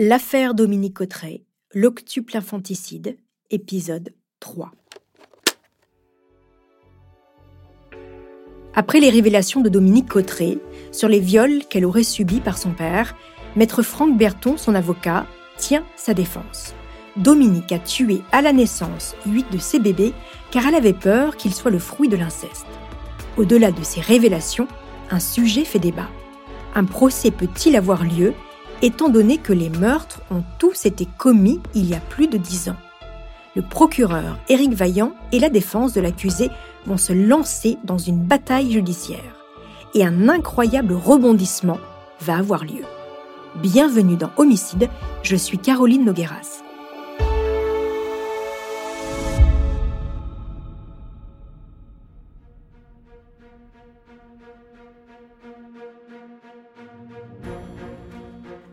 L'affaire Dominique Cotteret, l'octuple infanticide, épisode 3. Après les révélations de Dominique Cotteret sur les viols qu'elle aurait subis par son père, maître Franck Berton, son avocat, tient sa défense. Dominique a tué à la naissance huit de ses bébés car elle avait peur qu'ils soient le fruit de l'inceste. Au-delà de ces révélations, un sujet fait débat. Un procès peut-il avoir lieu étant donné que les meurtres ont tous été commis il y a plus de dix ans Le procureur Éric Vaillant et la défense de l'accusé vont se lancer dans une bataille judiciaire. Et un incroyable rebondissement va avoir lieu. Bienvenue dans Homicide, je suis Caroline Nogueras.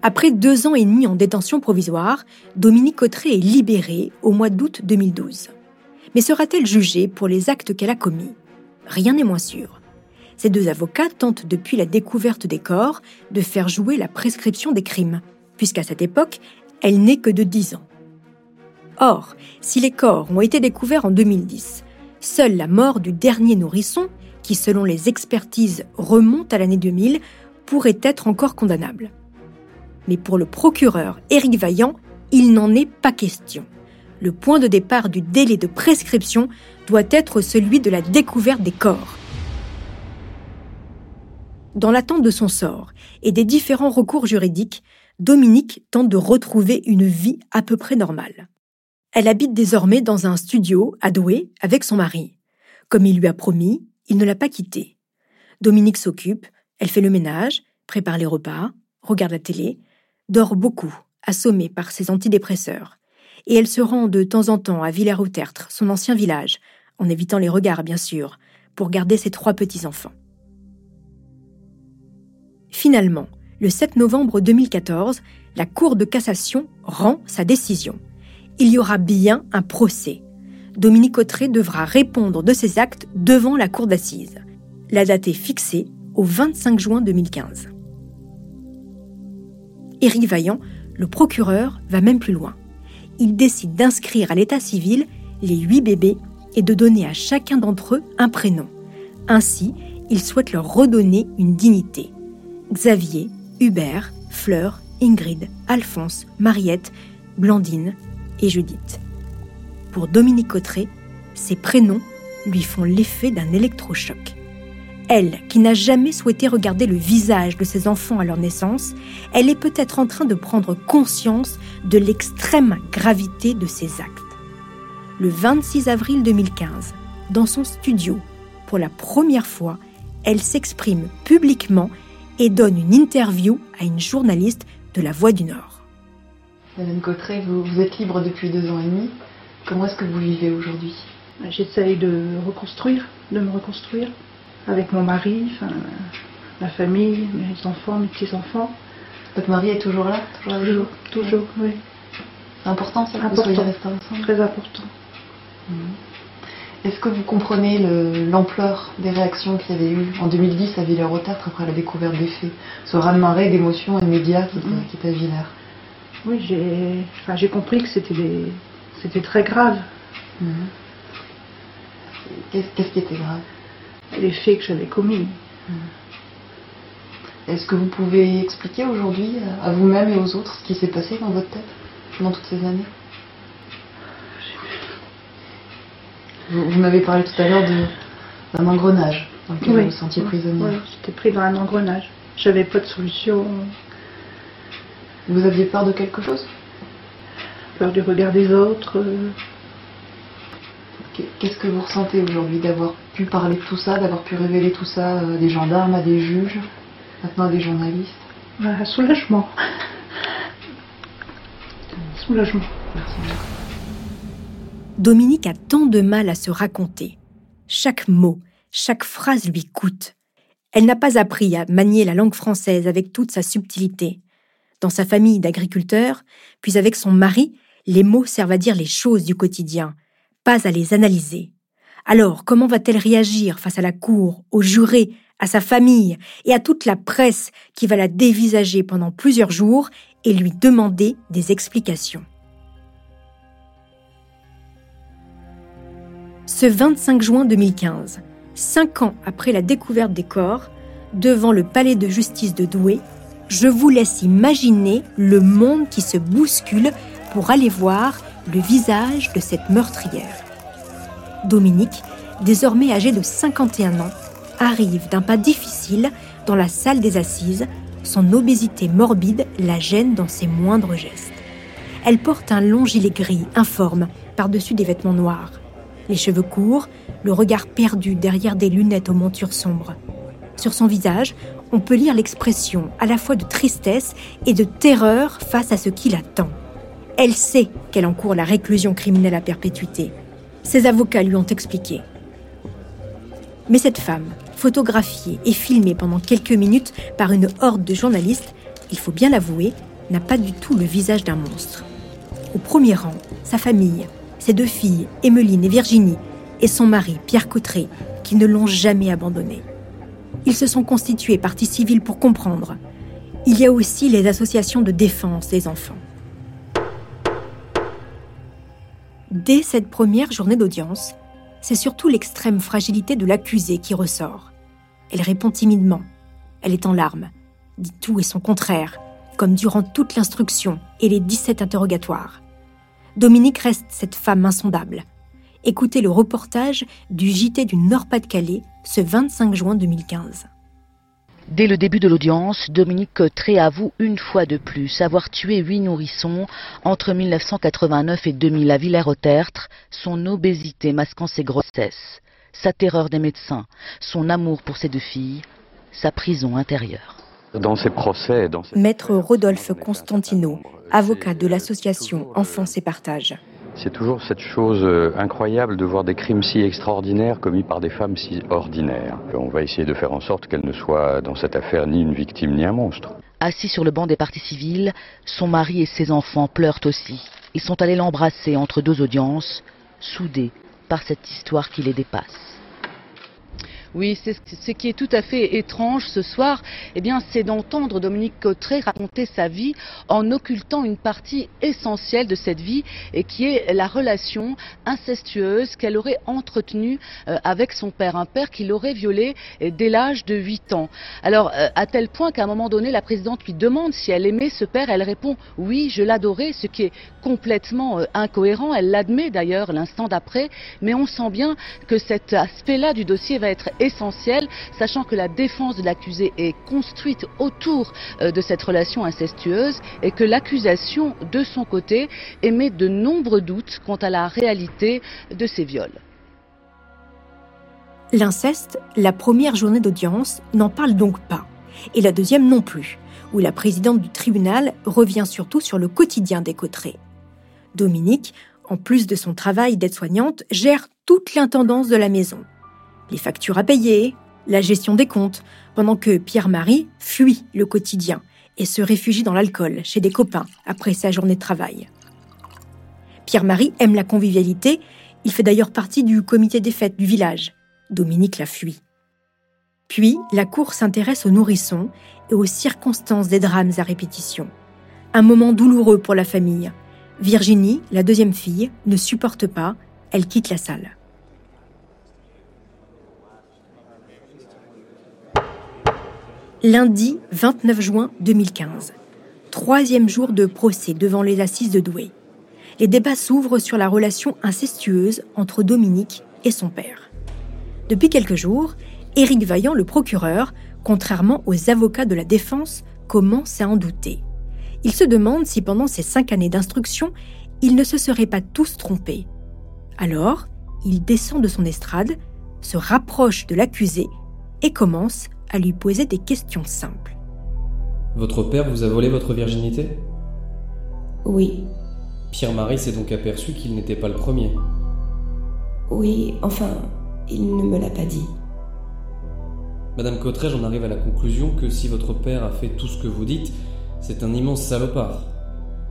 Après deux ans et demi en détention provisoire, Dominique Cotteret est libérée au mois d'août 2012. Mais sera-t-elle jugée pour les actes qu'elle a commis? Rien n'est moins sûr. Ces deux avocats tentent depuis la découverte des corps de faire jouer la prescription des crimes, puisqu'à cette époque, elle n'est que de 10 ans. Or, si les corps ont été découverts en 2010, seule la mort du dernier nourrisson, qui selon les expertises remonte à l'année 2000, pourrait être encore condamnable. Mais pour le procureur Éric Vaillant, il n'en est pas question. Le point de départ du délai de prescription doit être celui de la découverte des corps. Dans l'attente de son sort et des différents recours juridiques, Dominique tente de retrouver une vie à peu près normale. Elle habite désormais dans un studio à Douai avec son mari. Comme il lui a promis, il ne l'a pas quittée. Dominique s'occupe, elle fait le ménage, prépare les repas, regarde la télé, dort beaucoup, assommée par ses antidépresseurs, et elle se rend de temps en temps à Villers-au-Tertre, son ancien village, en évitant les regards bien sûr, pour garder ses trois petits-enfants. Finalement, le 7 novembre 2014, la Cour de cassation rend sa décision. Il y aura bien un procès. Dominique Autré devra répondre de ses actes devant la Cour d'assises. La date est fixée au 25 juin 2015. Éric Vaillant, le procureur, va même plus loin. Il décide d'inscrire à l'état civil les huit bébés et de donner à chacun d'entre eux un prénom. Ainsi, il souhaite leur redonner une dignité. Xavier, Hubert, Fleur, Ingrid, Alphonse, Mariette, Blandine et Judith. Pour Dominique Cotteret, ces prénoms lui font l'effet d'un électrochoc. Elle, qui n'a jamais souhaité regarder le visage de ses enfants à leur naissance, elle est peut-être en train de prendre conscience de l'extrême gravité de ses actes. Le 26 avril 2015, dans son studio, pour la première fois, elle s'exprime publiquement et donne une interview à une journaliste de La Voix du Nord. Madame Cotteret, vous, vous êtes libre depuis deux ans et demi. Comment est-ce que vous vivez aujourd'hui? J'essaye de reconstruire, de me reconstruire avec mon mari, enfin, ma famille, mes enfants, mes petits-enfants. Votre mari est toujours là Toujours, toujours, oui. C'est important ça important. que vous soyez restés ensemble Très important. Mhm. Est-ce que vous comprenez l'ampleur des réactions qu'il y avait eu en 2010 à Villers-au-Tertre après la découverte des faits? Ce raz-de-marée d'émotions immédiats qui, était- Mhm. qui était à Villers Oui, j'ai enfin, compris que c'était très grave. Qu'est-ce qu'est-ce qui était grave? Les faits que j'avais commis. Est-ce que vous pouvez expliquer aujourd'hui à vous-même et aux autres ce qui s'est passé dans votre tête pendant toutes ces années? Vous, vous m'avez parlé tout à l'heure d'un engrenage dans lequel vous vous sentiez prisonnier. Oui, j'étais pris dans un engrenage. J'avais pas de solution, Vous aviez peur de quelque chose? Peur du regard des autres. euh, Qu'est-ce que vous ressentez aujourd'hui d'avoir pu parler de tout ça, d'avoir pu révéler tout ça à des gendarmes, à des juges, maintenant à des journalistes? Un soulagement. Soulagement. Merci beaucoup. Dominique a tant de mal à se raconter. Chaque mot, chaque phrase lui coûte. Elle n'a pas appris à manier la langue française avec toute sa subtilité. Dans sa famille d'agriculteurs, puis avec son mari, les mots servent à dire les choses du quotidien, pas à les analyser. Alors, comment va-t-elle réagir face à la cour, aux jurés, à sa famille et à toute la presse qui va la dévisager pendant plusieurs jours et lui demander des explications? Ce 25 juin 2015, cinq ans après la découverte des corps, devant le palais de justice de Douai, je vous laisse imaginer le monde qui se bouscule pour aller voir le visage de cette meurtrière. Dominique, désormais âgé de 51 ans, arrive d'un pas difficile dans la salle des assises. Son obésité morbide la gêne dans ses moindres gestes. Elle porte un long gilet gris, informe, par-dessus des vêtements noirs. Les cheveux courts, le regard perdu derrière des lunettes aux montures sombres. Sur son visage, on peut lire l'expression à la fois de tristesse et de terreur face à ce qui l'attend. Elle sait qu'elle encourt la réclusion criminelle à perpétuité. Ses avocats lui ont expliqué. Mais cette femme, photographiée et filmée pendant quelques minutes par une horde de journalistes, il faut bien l'avouer, n'a pas du tout le visage d'un monstre. Au premier rang, sa famille, ses deux filles, Emmeline et Virginie, et son mari, Pierre Cotteret, qui ne l'ont jamais abandonnée. Ils se sont constitués partie civile pour comprendre. Il y a aussi les associations de défense des enfants. Dès cette première journée d'audience, c'est surtout l'extrême fragilité de l'accusée qui ressort. Elle répond timidement. Elle est en larmes, dit tout et son contraire, comme durant toute l'instruction et les 17 interrogatoires. Dominique reste cette femme insondable. Écoutez le reportage du JT du Nord-Pas-de-Calais ce 25 juin 2015. Dès le début de l'audience, Dominique Cotteret avoue une fois de plus avoir tué huit nourrissons entre 1989 et 2000 à Villers-au-Tertre, son obésité masquant ses grossesses, sa terreur des médecins, son amour pour ses deux filles, sa prison intérieure. Dans ces procès, dans Maître Rodolphe Constantino, avocat de l'association Enfance et Partage. C'est toujours cette chose euh, incroyable de voir des crimes si extraordinaires commis par des femmes si ordinaires. On va essayer de faire en sorte qu'elle ne soit dans cette affaire ni une victime ni un monstre. Assis sur le banc des parties civiles, son mari et ses enfants pleurent aussi. Ils sont allés l'embrasser entre deux audiences, soudés par cette histoire qui les dépasse. Oui, c'est ce qui est tout à fait étrange ce soir, eh bien, c'est d'entendre Dominique Cotteret raconter sa vie en occultant une partie essentielle de cette vie et qui est la relation incestueuse qu'elle aurait entretenue euh, avec son père, un père qui l'aurait violé euh, dès l'âge de 8 ans. Alors, euh, à tel point qu'à un moment donné, la présidente lui demande si elle aimait ce père, elle répond oui, je l'adorais, ce qui est complètement incohérent. Elle l'admet d'ailleurs l'instant d'après, mais on sent bien que cet aspect-là du dossier va être essentiel, sachant que la défense de l'accusé est construite autour euh, de cette relation incestueuse et que l'accusation, de son côté, émet de nombreux doutes quant à la réalité de ces viols. L'inceste, la première journée d'audience, n'en parle donc pas, et la deuxième non plus, où la présidente du tribunal revient surtout sur le quotidien des coterets. Dominique, en plus de son travail d'aide-soignante, gère toute l'intendance de la maison les factures à payer, la gestion des comptes, pendant que Pierre-Marie fuit le quotidien et se réfugie dans l'alcool chez des copains après sa journée de travail. Pierre-Marie aime la convivialité, il fait d'ailleurs partie du comité des fêtes du village. Dominique la fuit. Puis, la cour s'intéresse aux nourrissons et aux circonstances des drames à répétition. Un moment douloureux pour la famille. Virginie, la deuxième fille, ne supporte pas, elle quitte la salle. Lundi 29 juin 2015. Troisième jour de procès devant les assises de Douai. Les débats s'ouvrent sur la relation incestueuse entre Dominique et son père. Depuis quelques jours, Éric Vaillant, le procureur, contrairement aux avocats de la défense, commence à en douter. Il se demande si pendant ces cinq années d'instruction, ils ne se seraient pas tous trompés. Alors, il descend de son estrade, se rapproche de l'accusé et commence à lui poser des questions simples. Votre père vous a volé votre virginité? Oui. Pierre-Marie s'est donc aperçu qu'il n'était pas le premier. Oui, enfin, il ne me l'a pas dit. Madame Cotteret, j'en arrive à la conclusion que si votre père a fait tout ce que vous dites, c'est un immense salopard.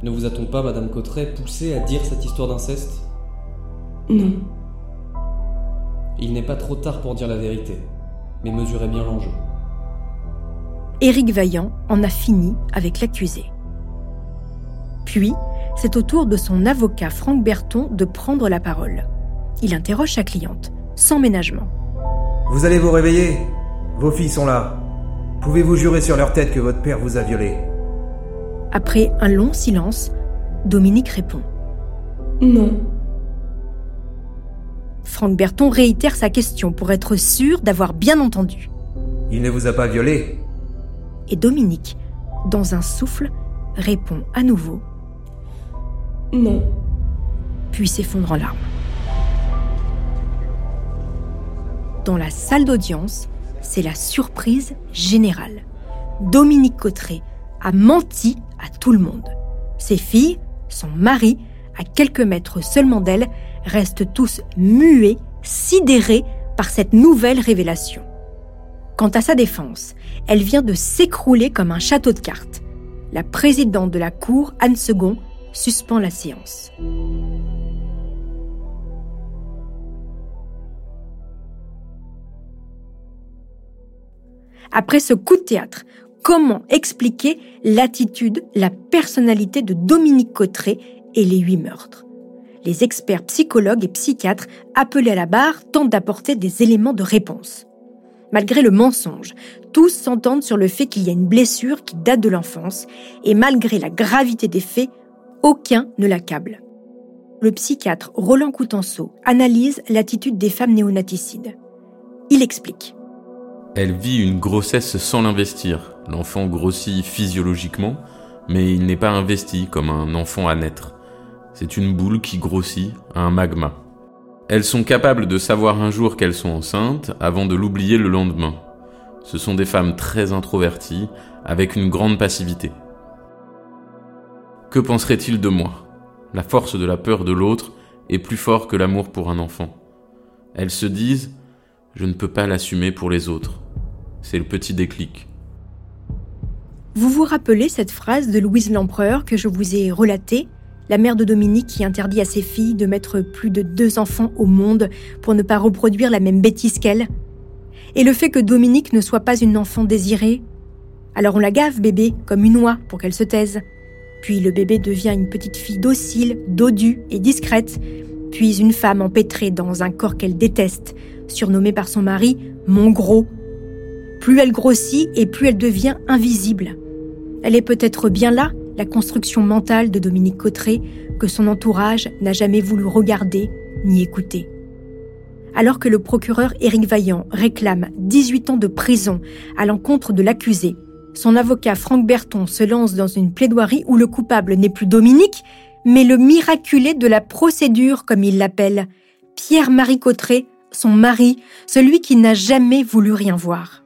Ne vous a-t-on pas, Madame Cotteret, poussé à dire cette histoire d'inceste? Non. Il n'est pas trop tard pour dire la vérité, mais mesurez bien l'enjeu. Éric Vaillant en a fini avec l'accusé. Puis, c'est au tour de son avocat Franck Berton de prendre la parole. Il interroge sa cliente, sans ménagement. Vous allez vous réveiller Vos filles sont là. Pouvez-vous jurer sur leur tête que votre père vous a violé Après un long silence, Dominique répond. Non. Franck Berton réitère sa question pour être sûr d'avoir bien entendu. Il ne vous a pas violé Et Dominique, dans un souffle, répond à nouveau. Non. Puis s'effondre en larmes. Dans la salle d'audience, c'est la surprise générale. Dominique Cotteret a menti à tout le monde. Ses filles, son mari, à quelques mètres seulement d'elle, restent tous muets, sidérés par cette nouvelle révélation. Quant à sa défense, elle vient de s'écrouler comme un château de cartes. La présidente de la Cour, Anne Second, suspend la séance. Après ce coup de théâtre, comment expliquer l'attitude, la personnalité de Dominique Cotteret et les huit meurtres? Les experts psychologues et psychiatres appelés à la barre tentent d'apporter des éléments de réponse. Malgré le mensonge, tous s'entendent sur le fait qu'il y a une blessure qui date de l'enfance, et malgré la gravité des faits, aucun ne l'accable. Le psychiatre Roland Coutenceau analyse l'attitude des femmes néonaticides. Il explique. Elle vit une grossesse sans l'investir. L'enfant grossit physiologiquement, mais il n'est pas investi comme un enfant à naître. C'est une boule qui grossit, un magma. Elles sont capables de savoir un jour qu'elles sont enceintes avant de l'oublier le lendemain. Ce sont des femmes très introverties, avec une grande passivité. Que penserait-il de moi? La force de la peur de l'autre est plus fort que l'amour pour un enfant. Elles se disent ⁇ Je ne peux pas l'assumer pour les autres ⁇ C'est le petit déclic. Vous vous rappelez cette phrase de Louise Lempereur que je vous ai relatée? La mère de Dominique qui interdit à ses filles de mettre plus de deux enfants au monde pour ne pas reproduire la même bêtise qu'elle. Et le fait que Dominique ne soit pas une enfant désirée. Alors on la gave, bébé, comme une oie, pour qu'elle se taise. Puis le bébé devient une petite fille docile, dodue et discrète, puis une femme empêtrée dans un corps qu'elle déteste, surnommée par son mari mon gros. Plus elle grossit et plus elle devient invisible. Elle est peut-être bien là, la construction mentale de Dominique Cotteret que son entourage n'a jamais voulu regarder ni écouter. Alors que le procureur Éric Vaillant réclame 18 ans de prison à l'encontre de l'accusé, son avocat Franck Berton se lance dans une plaidoirie où le coupable n'est plus Dominique, mais le miraculé de la procédure, comme il l'appelle, Pierre-Marie Cotteret, son mari, celui qui n'a jamais voulu rien voir.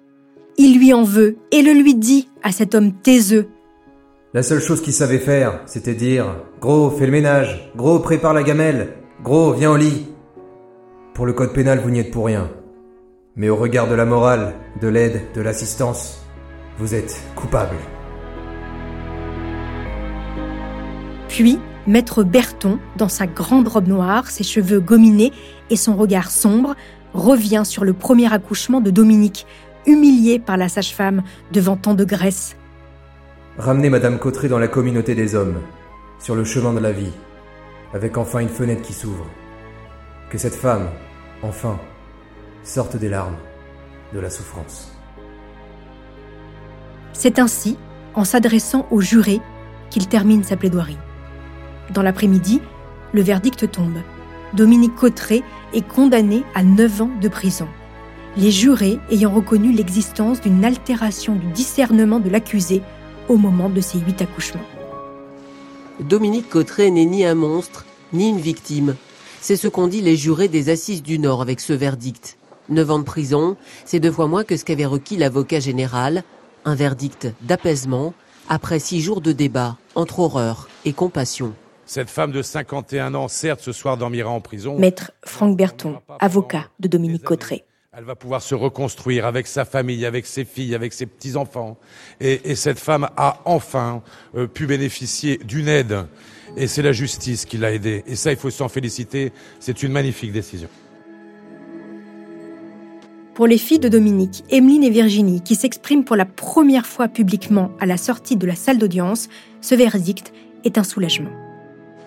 Il lui en veut et le lui dit à cet homme taiseux, la seule chose qu'il savait faire, c'était dire Gros, fais le ménage. Gros, prépare la gamelle. Gros, viens au lit. Pour le code pénal, vous n'y êtes pour rien. Mais au regard de la morale, de l'aide, de l'assistance, vous êtes coupable. Puis, Maître Berton, dans sa grande robe noire, ses cheveux gominés et son regard sombre, revient sur le premier accouchement de Dominique, humilié par la sage-femme devant tant de graisse. Ramenez Madame Cotteret dans la communauté des hommes, sur le chemin de la vie, avec enfin une fenêtre qui s'ouvre. Que cette femme, enfin, sorte des larmes, de la souffrance. C'est ainsi, en s'adressant au juré, qu'il termine sa plaidoirie. Dans l'après-midi, le verdict tombe. Dominique Cotteret est condamné à 9 ans de prison. Les jurés ayant reconnu l'existence d'une altération du discernement de l'accusé au moment de ses huit accouchements. Dominique Cotteret n'est ni un monstre, ni une victime. C'est ce qu'ont dit les jurés des Assises du Nord avec ce verdict. Neuf ans de prison, c'est deux fois moins que ce qu'avait requis l'avocat général. Un verdict d'apaisement après six jours de débat entre horreur et compassion. Cette femme de 51 ans, certes, ce soir dormira en prison. Maître Franck Berton, avocat de Dominique Cotteret. Elle va pouvoir se reconstruire avec sa famille, avec ses filles, avec ses petits-enfants. Et, et, cette femme a enfin euh, pu bénéficier d'une aide. Et c'est la justice qui l'a aidée. Et ça, il faut s'en féliciter. C'est une magnifique décision. Pour les filles de Dominique, Emeline et Virginie, qui s'expriment pour la première fois publiquement à la sortie de la salle d'audience, ce verdict est un soulagement.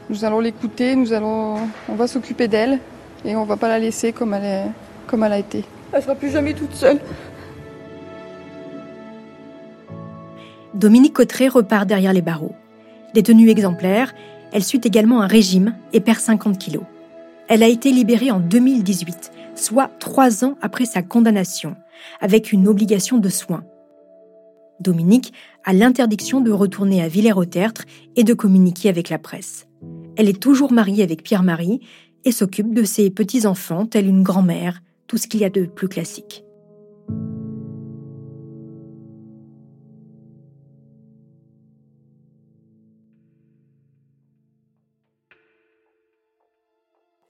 Nous allons l'écouter, nous allons, on va s'occuper d'elle et on va pas la laisser comme elle, est, comme elle a été. Elle sera plus jamais toute seule. Dominique Cotteret repart derrière les barreaux. Détenue exemplaire, elle suit également un régime et perd 50 kilos. Elle a été libérée en 2018, soit trois ans après sa condamnation, avec une obligation de soins. Dominique a l'interdiction de retourner à Villers-au-Tertre et de communiquer avec la presse. Elle est toujours mariée avec Pierre-Marie et s'occupe de ses petits-enfants, telle une grand-mère, tout ce qu'il y a de plus classique.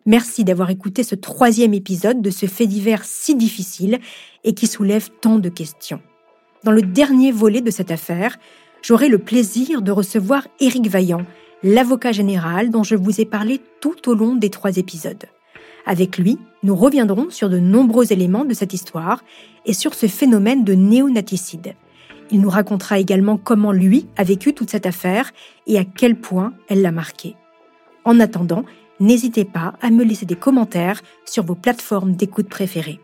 Merci d'avoir écouté ce troisième épisode de ce fait divers si difficile et qui soulève tant de questions. Dans le dernier volet de cette affaire, j'aurai le plaisir de recevoir Éric Vaillant, l'avocat général dont je vous ai parlé tout au long des trois épisodes. Avec lui, nous reviendrons sur de nombreux éléments de cette histoire et sur ce phénomène de néonaticide. Il nous racontera également comment lui a vécu toute cette affaire et à quel point elle l'a marqué. En attendant, n'hésitez pas à me laisser des commentaires sur vos plateformes d'écoute préférées.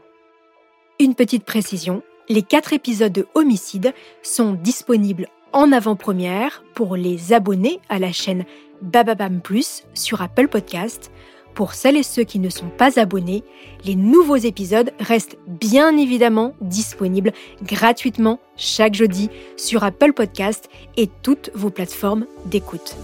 Une petite précision, les quatre épisodes de Homicide sont disponibles en avant-première pour les abonnés à la chaîne Bababam Plus sur Apple Podcast. Pour celles et ceux qui ne sont pas abonnés, les nouveaux épisodes restent bien évidemment disponibles gratuitement chaque jeudi sur Apple Podcast et toutes vos plateformes d'écoute.